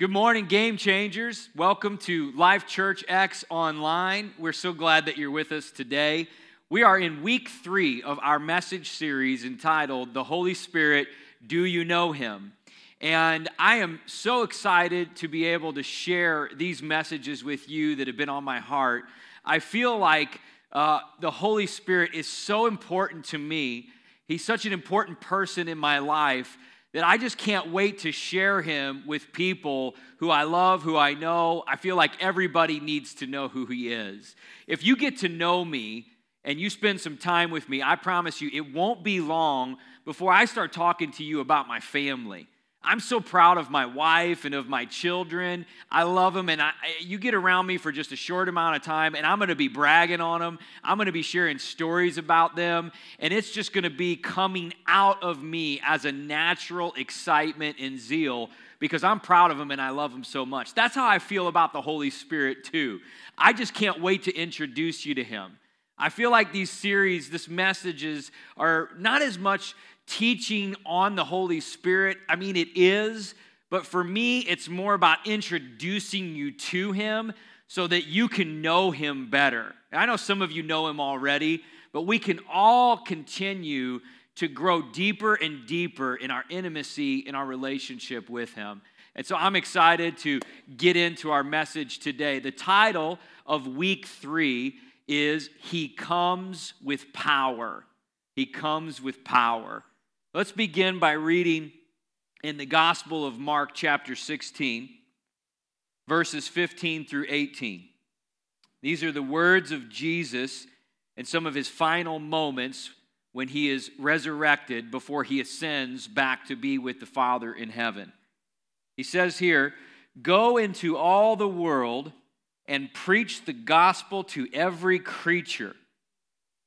Good morning, game changers. Welcome to Life Church X Online. We're so glad that you're with us today. We are in week three of our message series entitled The Holy Spirit Do You Know Him? And I am so excited to be able to share these messages with you that have been on my heart. I feel like uh, the Holy Spirit is so important to me. He's such an important person in my life that I just can't wait to share him with people who I love, who I know. I feel like everybody needs to know who he is. If you get to know me and you spend some time with me, I promise you it won't be long before I start talking to you about my family. I'm so proud of my wife and of my children. I love them, and I, you get around me for just a short amount of time, and I'm going to be bragging on them. I'm going to be sharing stories about them, and it's just going to be coming out of me as a natural excitement and zeal because I'm proud of them and I love them so much. That's how I feel about the Holy Spirit, too. I just can't wait to introduce you to Him. I feel like these series, this messages are not as much teaching on the Holy Spirit. I mean, it is, but for me, it's more about introducing you to Him so that you can know Him better. I know some of you know Him already, but we can all continue to grow deeper and deeper in our intimacy, in our relationship with Him. And so I'm excited to get into our message today. The title of week three is He Comes with Power. He comes with power. Let's begin by reading in the Gospel of Mark, chapter 16, verses 15 through 18. These are the words of Jesus in some of his final moments when he is resurrected before he ascends back to be with the Father in heaven. He says here, Go into all the world and preach the gospel to every creature.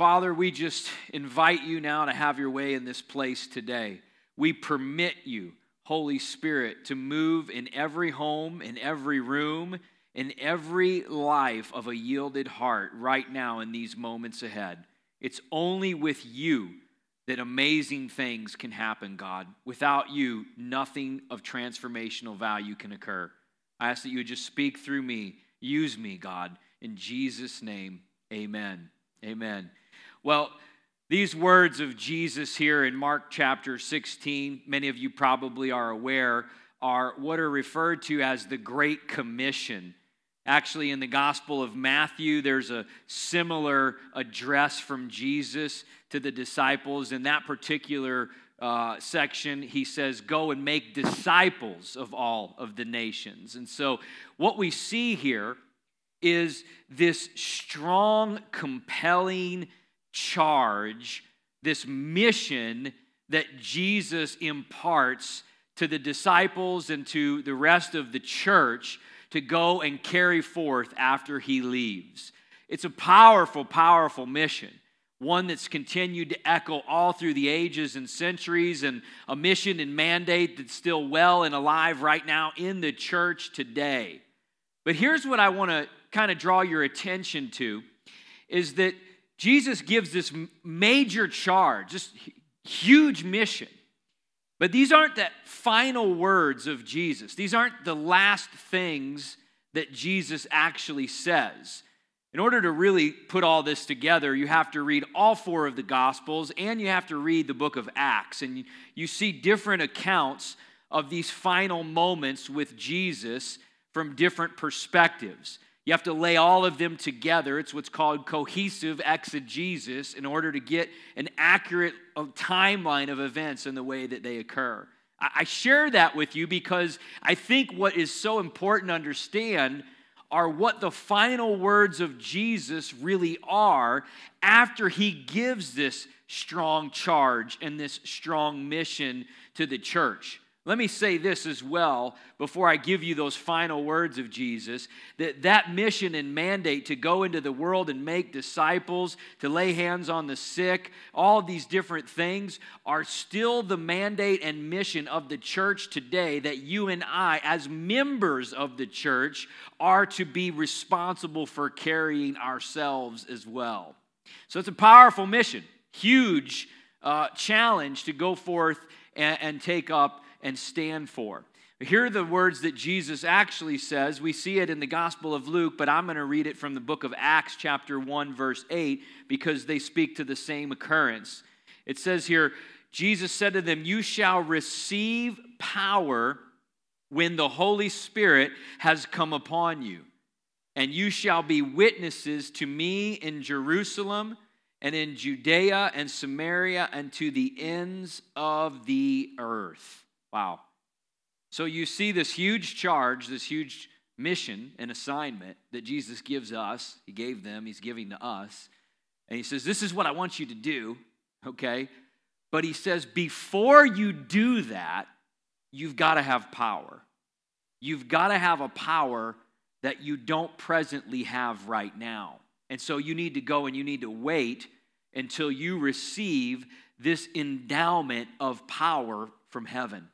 Father, we just invite you now to have your way in this place today. We permit you, Holy Spirit, to move in every home, in every room, in every life of a yielded heart right now in these moments ahead. It's only with you that amazing things can happen, God. Without you, nothing of transformational value can occur. I ask that you would just speak through me. Use me, God. In Jesus' name, amen. Amen. Well, these words of Jesus here in Mark chapter 16, many of you probably are aware, are what are referred to as the Great Commission. Actually, in the Gospel of Matthew, there's a similar address from Jesus to the disciples. In that particular uh, section, he says, Go and make disciples of all of the nations. And so, what we see here is this strong, compelling, charge, this mission that Jesus imparts to the disciples and to the rest of the church to go and carry forth after he leaves. It's a powerful, powerful mission, one that's continued to echo all through the ages and centuries, and a mission and mandate that's still well and alive right now in the church today. But here's what I want to kind of draw your attention to is that Jesus gives this major charge, this huge mission. But these aren't the final words of Jesus. These aren't the last things that Jesus actually says. In order to really put all this together, you have to read all four of the Gospels and you have to read the book of Acts. And you see different accounts of these final moments with Jesus from different perspectives. You have to lay all of them together. It's what's called cohesive exegesis in order to get an accurate uh, timeline of events and the way that they occur. I share that with you because I think what is so important to understand are what the final words of Jesus really are after he gives this strong charge and this strong mission to the church. Let me say this as well before I give you those final words of Jesus that that mission and mandate to go into the world and make disciples, to lay hands on the sick, all these different things are still the mandate and mission of the church today that you and I as members of the church are to be responsible for carrying ourselves as well. So it's a powerful mission, huge uh, challenge to go forth and, and take up and stand for. Here are the words that Jesus actually says. We see it in the Gospel of Luke, but I'm going to read it from the book of Acts, chapter 1, verse 8, because they speak to the same occurrence. It says here, Jesus said to them, You shall receive power when the Holy Spirit has come upon you, and you shall be witnesses to me in Jerusalem and in Judea and Samaria and to the ends of the earth. Wow. So you see this huge charge, this huge mission and assignment that Jesus gives us. He gave them, He's giving to us. And He says, This is what I want you to do, okay? But He says, Before you do that, you've got to have power. You've got to have a power that you don't presently have right now. And so you need to go and you need to wait until you receive this endowment of power from heaven.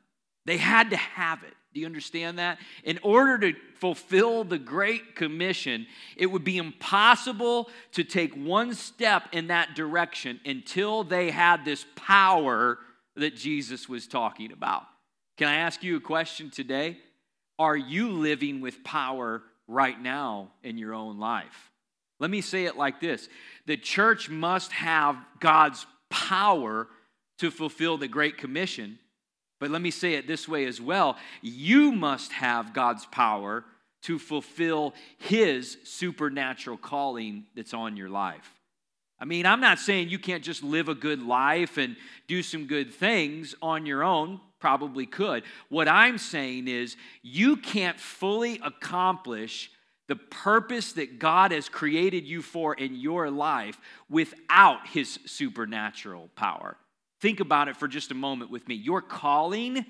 They had to have it. Do you understand that? In order to fulfill the Great Commission, it would be impossible to take one step in that direction until they had this power that Jesus was talking about. Can I ask you a question today? Are you living with power right now in your own life? Let me say it like this the church must have God's power to fulfill the Great Commission but let me say it this way as well you must have God's power to fulfill His supernatural calling that's on your life. I mean, I'm not saying you can't just live a good life and do some good things on your own, probably could. What I'm saying is you can't fully accomplish the purpose that God has created you for in your life without His supernatural power. Think about it for just a moment with me. Your calling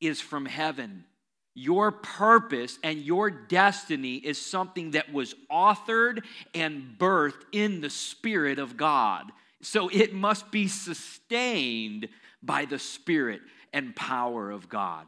is from heaven. Your purpose and your destiny is something that was authored and birthed in the Spirit of God. So it must be sustained by the Spirit and power of God.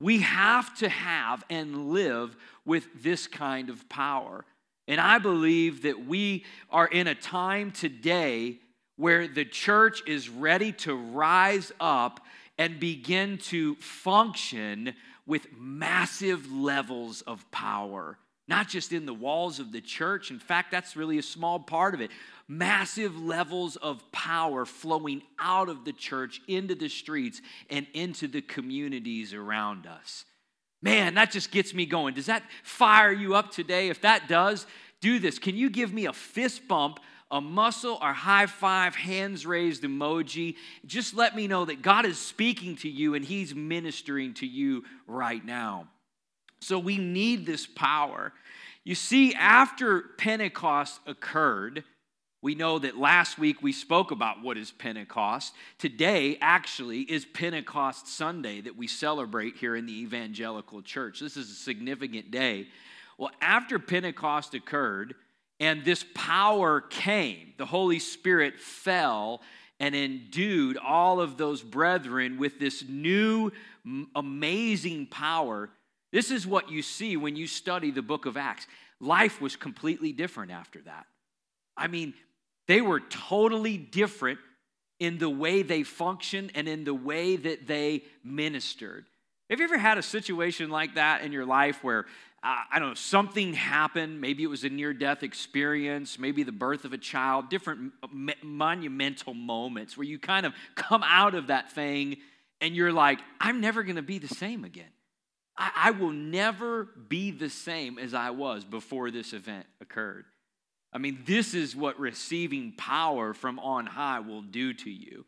We have to have and live with this kind of power. And I believe that we are in a time today where the church is ready to rise up and begin to function with massive levels of power. Not just in the walls of the church. In fact, that's really a small part of it. Massive levels of power flowing out of the church into the streets and into the communities around us. Man, that just gets me going. Does that fire you up today? If that does, do this. Can you give me a fist bump a muscle or high five, hands raised emoji. Just let me know that God is speaking to you and He's ministering to you right now. So we need this power. You see, after Pentecost occurred, we know that last week we spoke about what is Pentecost. Today, actually, is Pentecost Sunday that we celebrate here in the evangelical church. This is a significant day. Well, after Pentecost occurred, and this power came. The Holy Spirit fell and endued all of those brethren with this new, amazing power. This is what you see when you study the book of Acts. Life was completely different after that. I mean, they were totally different in the way they functioned and in the way that they ministered. Have you ever had a situation like that in your life where uh, I don't know, something happened. Maybe it was a near death experience, maybe the birth of a child, different monumental moments where you kind of come out of that thing and you're like, I'm never going to be the same again. I, I will never be the same as I was before this event occurred. I mean, this is what receiving power from on high will do to you.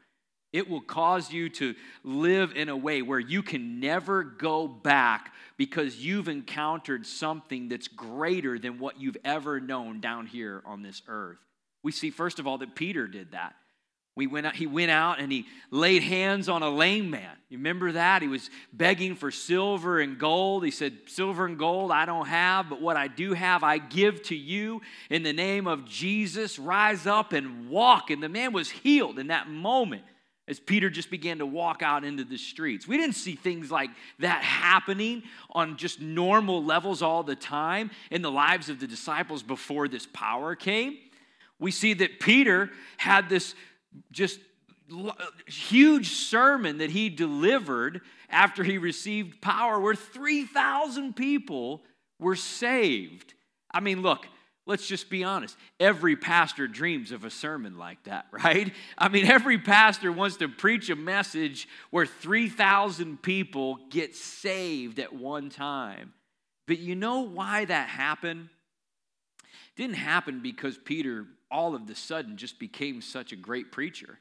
It will cause you to live in a way where you can never go back because you've encountered something that's greater than what you've ever known down here on this earth. We see, first of all, that Peter did that. We went out, he went out and he laid hands on a lame man. You remember that? He was begging for silver and gold. He said, Silver and gold I don't have, but what I do have I give to you in the name of Jesus. Rise up and walk. And the man was healed in that moment as Peter just began to walk out into the streets. We didn't see things like that happening on just normal levels all the time in the lives of the disciples before this power came. We see that Peter had this just huge sermon that he delivered after he received power where 3,000 people were saved. I mean, look, let's just be honest. Every pastor dreams of a sermon like that, right? I mean, every pastor wants to preach a message where 3,000 people get saved at one time. But you know why that happened? It didn't happen because Peter all of the sudden just became such a great preacher.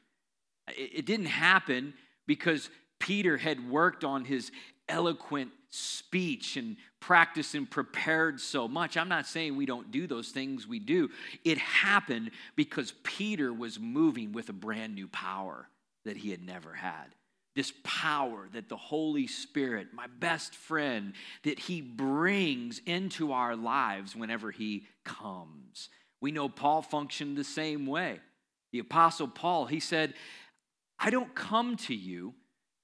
It, didn't happen because Peter had worked on his eloquent speech and practiced and prepared so much. I'm not saying we don't do those things, we do. It happened because Peter was moving with a brand new power that he had never had. This power that the Holy Spirit, my best friend, that he brings into our lives whenever he comes. We know Paul functioned the same way. The Apostle Paul, he said, I don't come to you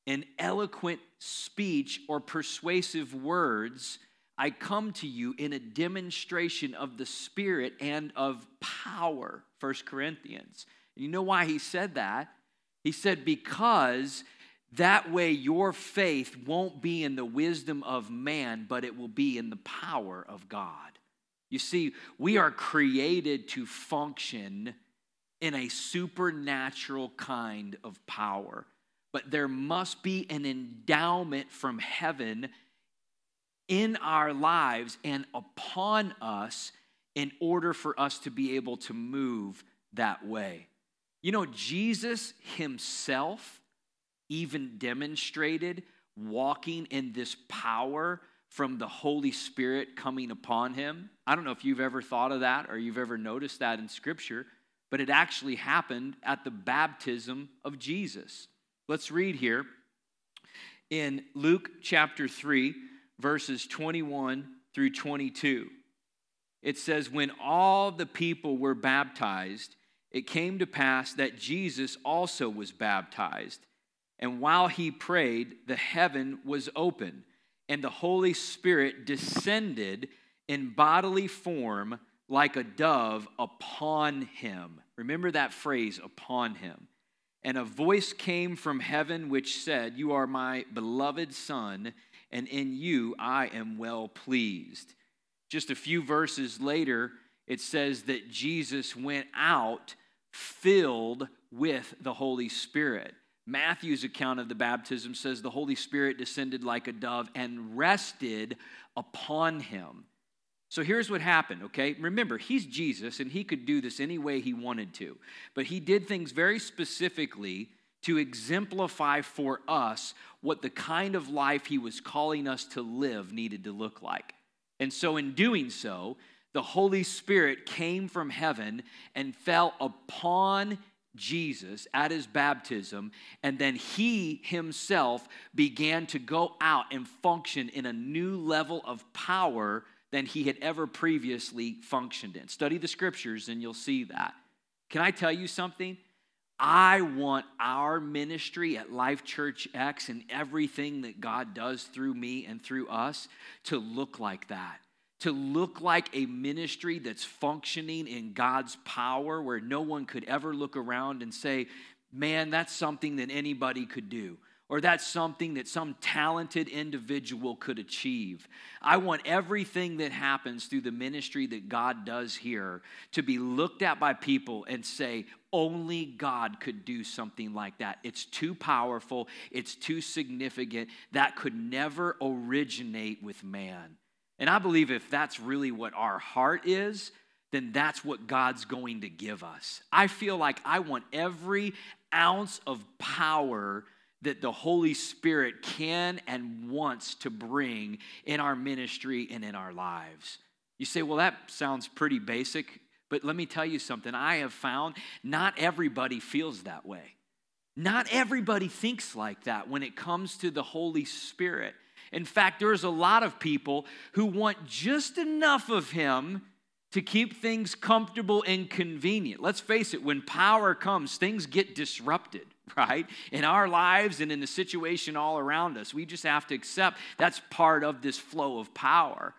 in eloquent speech or persuasive words. I come to you in a demonstration of the Spirit and of power, 1 Corinthians. And you know why he said that? He said, because that way your faith won't be in the wisdom of man, but it will be in the power of God. You see, we are created to function in a supernatural kind of power, but there must be an endowment from heaven in our lives and upon us in order for us to be able to move that way. You know, Jesus himself even demonstrated walking in this power from the Holy Spirit coming upon him. I don't know if you've ever thought of that or you've ever noticed that in Scripture, but it actually happened at the baptism of Jesus. Let's read here in Luke chapter 3, verses 21 through 22. It says, When all the people were baptized, it came to pass that Jesus also was baptized. And while he prayed, the heaven was open, and the Holy Spirit descended in bodily form like a dove upon him. Remember that phrase, upon him. And a voice came from heaven which said, You are my beloved Son, and in you I am well pleased. Just a few verses later, it says that Jesus went out filled with the Holy Spirit. Matthew's account of the baptism says the Holy Spirit descended like a dove and rested upon him. So here's what happened, okay? Remember, he's Jesus and he could do this any way he wanted to. But he did things very specifically to exemplify for us what the kind of life he was calling us to live needed to look like. And so, in doing so, the Holy Spirit came from heaven and fell upon Jesus at his baptism, and then he himself began to go out and function in a new level of power than he had ever previously functioned in. Study the scriptures and you'll see that. Can I tell you something? I want our ministry at Life Church X and everything that God does through me and through us to look like that to look like a ministry that's functioning in God's power, where no one could ever look around and say, man, that's something that anybody could do, or that's something that some talented individual could achieve. I want everything that happens through the ministry that God does here to be looked at by people and say, only God could do something like that. It's too powerful, it's too significant. That could never originate with man. And I believe if that's really what our heart is, then that's what God's going to give us. I feel like I want every ounce of power that the Holy Spirit can and wants to bring in our ministry and in our lives. You say, well, that sounds pretty basic, But let me tell you something I have found not everybody feels that way. Not everybody thinks like that when it comes to the Holy Spirit. In fact, there's a lot of people who want just enough of Him to keep things comfortable and convenient. Let's face it, when power comes, things get disrupted, right? In our lives and in the situation all around us. We just have to accept that's part of this flow of power.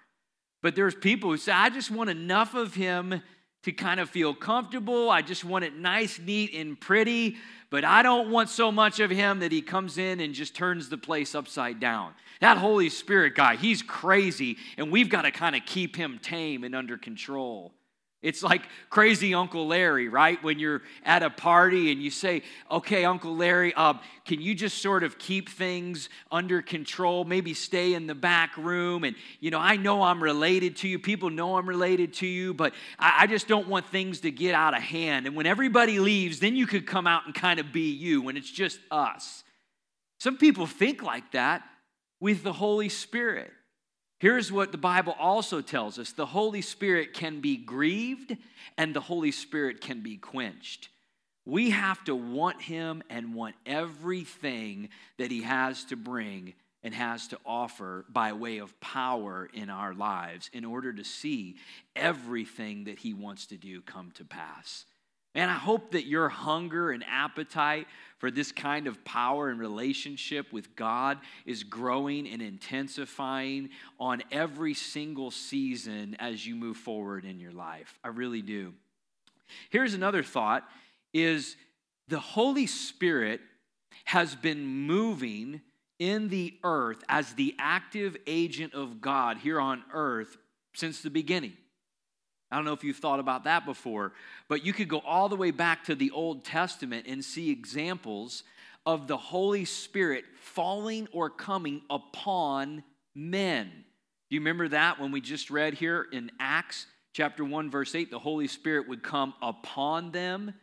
But there's people who say, I just want enough of him to kind of feel comfortable. I just want it nice, neat, and pretty. But I don't want so much of him that he comes in and just turns the place upside down. That Holy Spirit guy, he's crazy, and we've got to kind of keep him tame and under control. It's like crazy Uncle Larry, right? When you're at a party and you say, okay, Uncle Larry, uh, can you just sort of keep things under control? Maybe stay in the back room. And, you know, I know I'm related to you. People know I'm related to you, but I, I just don't want things to get out of hand. And when everybody leaves, then you could come out and kind of be you when it's just us. Some people think like that with the Holy Spirit. Here's what the Bible also tells us the Holy Spirit can be grieved and the Holy Spirit can be quenched. We have to want Him and want everything that He has to bring and has to offer by way of power in our lives in order to see everything that He wants to do come to pass. And I hope that your hunger and appetite for this kind of power and relationship with God is growing and intensifying on every single season as you move forward in your life. I really do. Here's another thought is the Holy Spirit has been moving in the earth as the active agent of God here on earth since the beginning. I don't know if you've thought about that before, but you could go all the way back to the Old Testament and see examples of the Holy Spirit falling or coming upon men. Do you remember that when we just read here in Acts chapter 1 verse 8 the Holy Spirit would come upon them?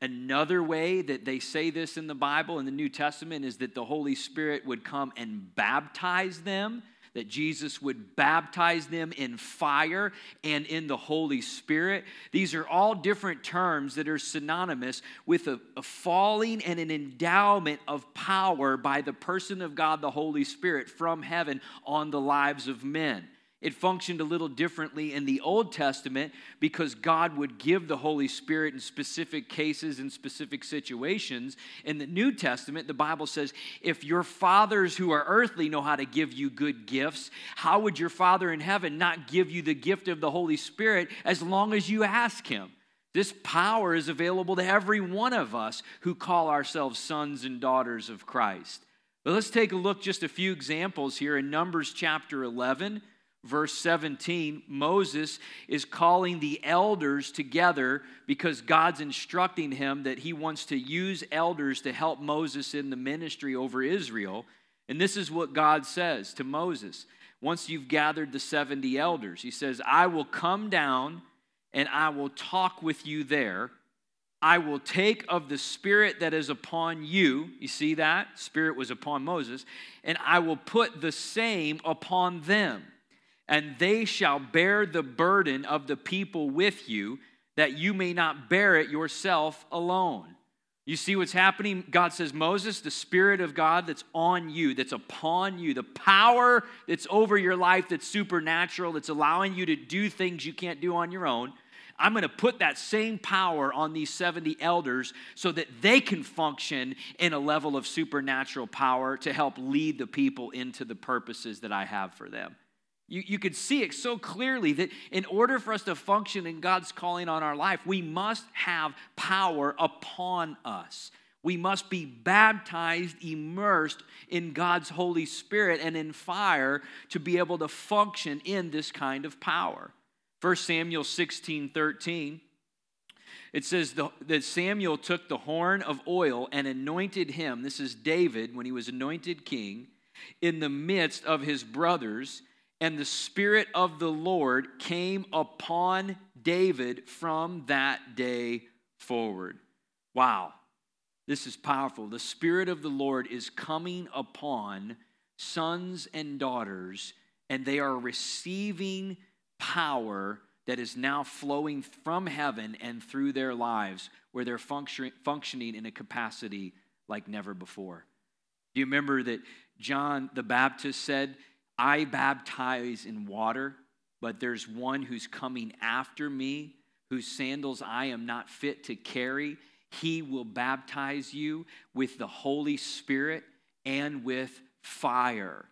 Another way that they say this in the Bible in the New Testament is that the Holy Spirit would come and baptize them that Jesus would baptize them in fire and in the Holy Spirit. These are all different terms that are synonymous with a, a, falling and an endowment of power by the person of God, the Holy Spirit, from heaven on the lives of men. It functioned a little differently in the Old Testament because God would give the Holy Spirit in specific cases and specific situations. In the New Testament, the Bible says, if your fathers who are earthly know how to give you good gifts, how would your Father in heaven not give you the gift of the Holy Spirit as long as you ask Him? This power is available to every one of us who call ourselves sons and daughters of Christ. But let's take a look just a few examples here in Numbers chapter 11 verse 17, Moses is calling the elders together because God's instructing him that he wants to use elders to help Moses in the ministry over Israel. And this is what God says to Moses once you've gathered the 70 elders. He says, I will come down and I will talk with you there. I will take of the spirit that is upon you. You see that? Spirit was upon Moses. And I will put the same upon them and they shall bear the burden of the people with you, that you may not bear it yourself alone. You see what's happening? God says, Moses, the Spirit of God that's on you, that's upon you, the power that's over your life that's supernatural, that's allowing you to do things you can't do on your own. I'm going to put that same power on these 70 elders so that they can function in a level of supernatural power to help lead the people into the purposes that I have for them. You, you could see it so clearly that in order for us to function in God's calling on our life, we must have power upon us. We must be baptized, immersed in God's Holy Spirit and in fire to be able to function in this kind of power. 1 Samuel 16 13, it says that Samuel took the horn of oil and anointed him. This is David when he was anointed king in the midst of his brothers and the Spirit of the Lord came upon David from that day forward. Wow, this is powerful. The Spirit of the Lord is coming upon sons and daughters, and they are receiving power that is now flowing from heaven and through their lives where they're function, functioning in a capacity like never before. Do you remember that John the Baptist said, I baptize in water, but there's one who's coming after me, whose sandals I am not fit to carry. He will baptize you with the Holy Spirit and with fire.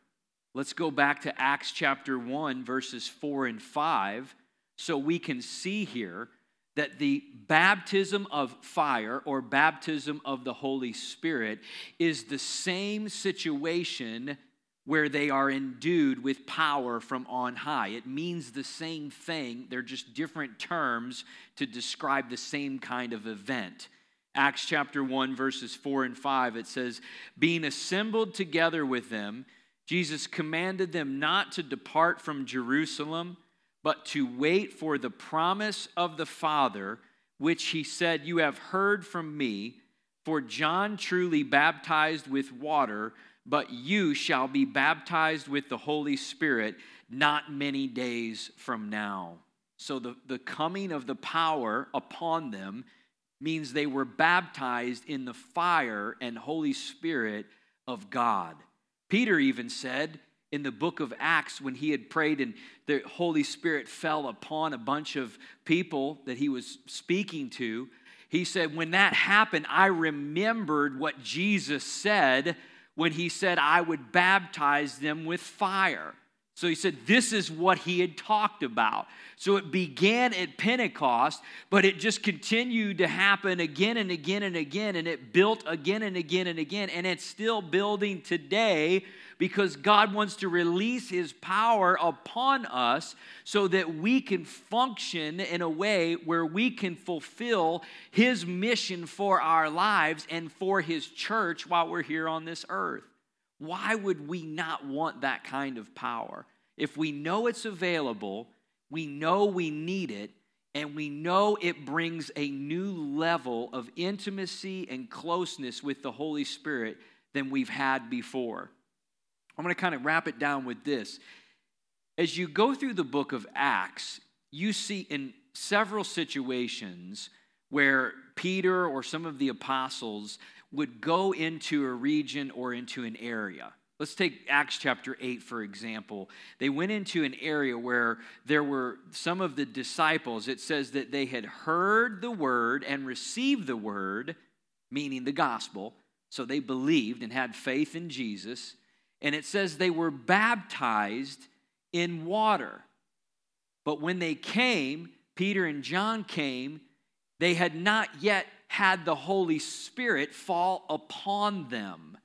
Let's go back to Acts chapter 1, verses 4 and 5, so we can see here that the baptism of fire or baptism of the Holy Spirit is the same situation where they are endued with power from on high. It means the same thing, they're just different terms to describe the same kind of event. Acts chapter 1, verses 4 and 5, it says, Being assembled together with them, Jesus commanded them not to depart from Jerusalem, but to wait for the promise of the Father, which he said, You have heard from me. For John truly baptized with water but you shall be baptized with the Holy Spirit not many days from now. So the, the coming of the power upon them means they were baptized in the fire and Holy Spirit of God. Peter even said in the book of Acts when he had prayed and the Holy Spirit fell upon a bunch of people that he was speaking to, he said, When that happened, I remembered what Jesus said when he said, I would baptize them with fire. So he said, This is what he had talked about. So it began at Pentecost, but it just continued to happen again and again and again, and it built again and again and again, and it's still building today because God wants to release His power upon us so that we can function in a way where we can fulfill His mission for our lives and for His church while we're here on this earth. Why would we not want that kind of power? If we know it's available, we know we need it, and we know it brings a new level of intimacy and closeness with the Holy Spirit than we've had before. I'm going to kind of wrap it down with this. As you go through the book of Acts, you see in several situations where Peter or some of the apostles would go into a region or into an area. Let's take Acts chapter 8, for example. They went into an area where there were some of the disciples. It says that they had heard the word and received the word, meaning the gospel. So they believed and had faith in Jesus and it says they were baptized in water. But when they came, Peter and John came, they had not yet had the Holy Spirit fall upon them.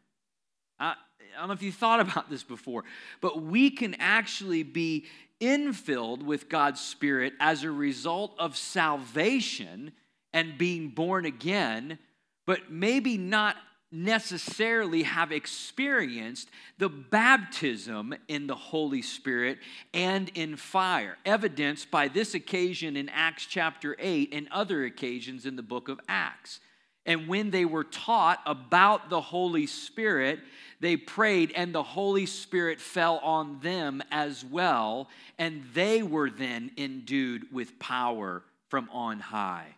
I, I don't know if you thought about this before, but we can actually be infilled with God's Spirit as a result of salvation and being born again, but maybe not necessarily have experienced the baptism in the Holy Spirit and in fire, evidenced by this occasion in Acts chapter 8 and other occasions in the book of Acts. And when they were taught about the Holy Spirit, they prayed, and the Holy Spirit fell on them as well, and they were then endued with power from on high.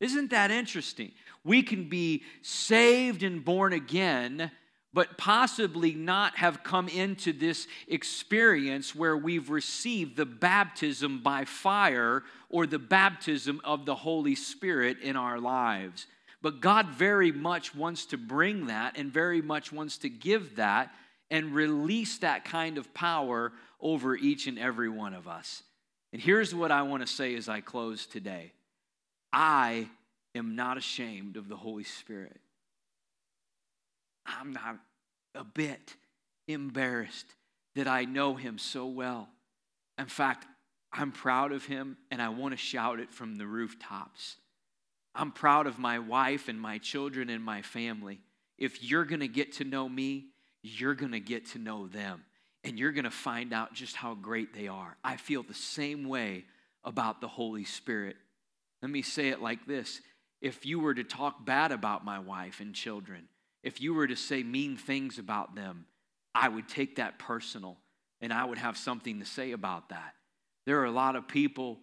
Isn't that interesting? We can be saved and born again, but possibly not have come into this experience where we've received the baptism by fire or the baptism of the Holy Spirit in our lives. But God very much wants to bring that and very much wants to give that and release that kind of power over each and every one of us. And here's what I want to say as I close today I am not ashamed of the Holy Spirit. I'm not a bit embarrassed that I know him so well. In fact, I'm proud of him and I want to shout it from the rooftops. I'm proud of my wife and my children and my family. If you're going to get to know me, you're going to get to know them and you're going to find out just how great they are. I feel the same way about the Holy Spirit. Let me say it like this if you were to talk bad about my wife and children, if you were to say mean things about them, I would take that personal and I would have something to say about that. There are a lot of people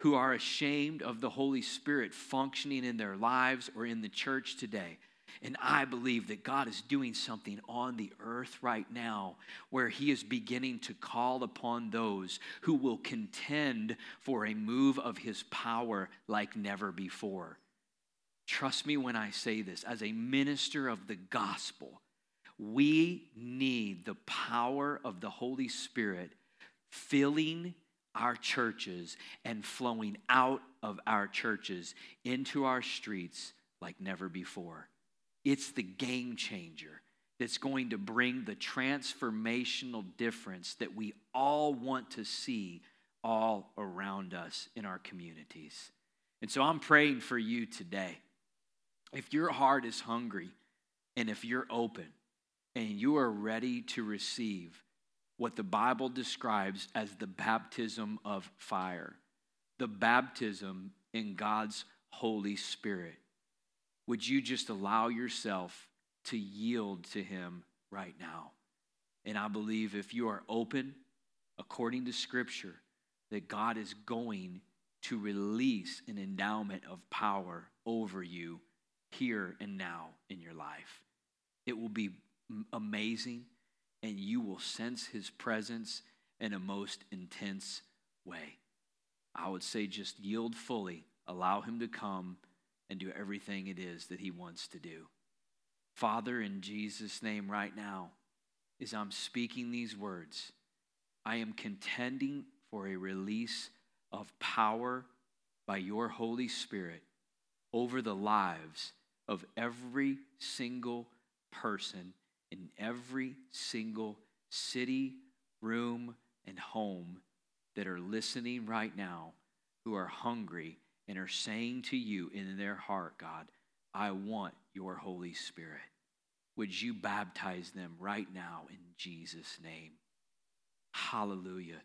who are ashamed of the Holy Spirit functioning in their lives or in the church today. And I believe that God is doing something on the earth right now where He is beginning to call upon those who will contend for a move of His power like never before. Trust me when I say this, as a minister of the gospel, we need the power of the Holy Spirit filling our churches and flowing out of our churches into our streets like never before. It's the game changer that's going to bring the transformational difference that we all want to see all around us in our communities. And so I'm praying for you today. If your heart is hungry and if you're open and you are ready to receive what the Bible describes as the baptism of fire, the baptism in God's Holy Spirit, would you just allow yourself to yield to Him right now? And I believe if you are open, according to Scripture, that God is going to release an endowment of power over you here and now in your life. It will be amazing, and you will sense His presence in a most intense way. I would say just yield fully, allow Him to come and do everything it is that He wants to do. Father, in Jesus' name, right now, as I'm speaking these words, I am contending for a release of power by your Holy Spirit over the lives of every single person in every single city, room, and home that are listening right now who are hungry and are saying to you in their heart, God, I want your Holy Spirit. Would you baptize them right now in Jesus' name? Hallelujah.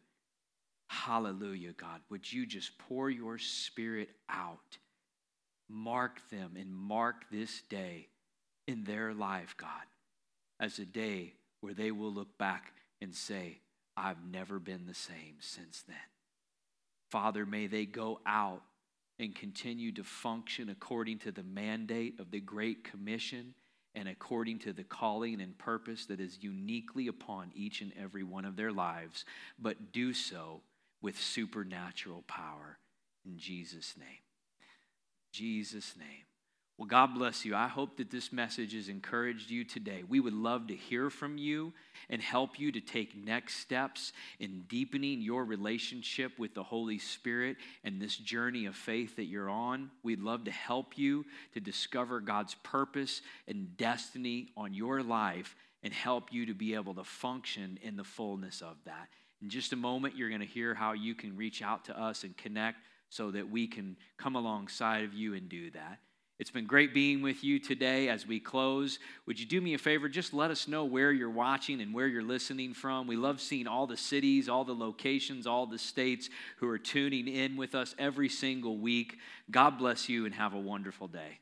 Hallelujah, God. Would you just pour your spirit out? Mark them and mark this day in their life, God, as a day where they will look back and say, I've never been the same since then. Father, may they go out and continue to function according to the mandate of the Great Commission and according to the calling and purpose that is uniquely upon each and every one of their lives, but do so with supernatural power. In Jesus' name. Jesus' name. Well, God bless you. I hope that this message has encouraged you today. We would love to hear from you and help you to take next steps in deepening your relationship with the Holy Spirit and this journey of faith that you're on. We'd love to help you to discover God's purpose and destiny on your life and help you to be able to function in the fullness of that. In just a moment, you're going to hear how you can reach out to us and connect so that we can come alongside of you and do that. It's been great being with you today as we close. Would you do me a favor? Just let us know where you're watching and where you're listening from. We love seeing all the cities, all the locations, all the states who are tuning in with us every single week. God bless you and have a wonderful day.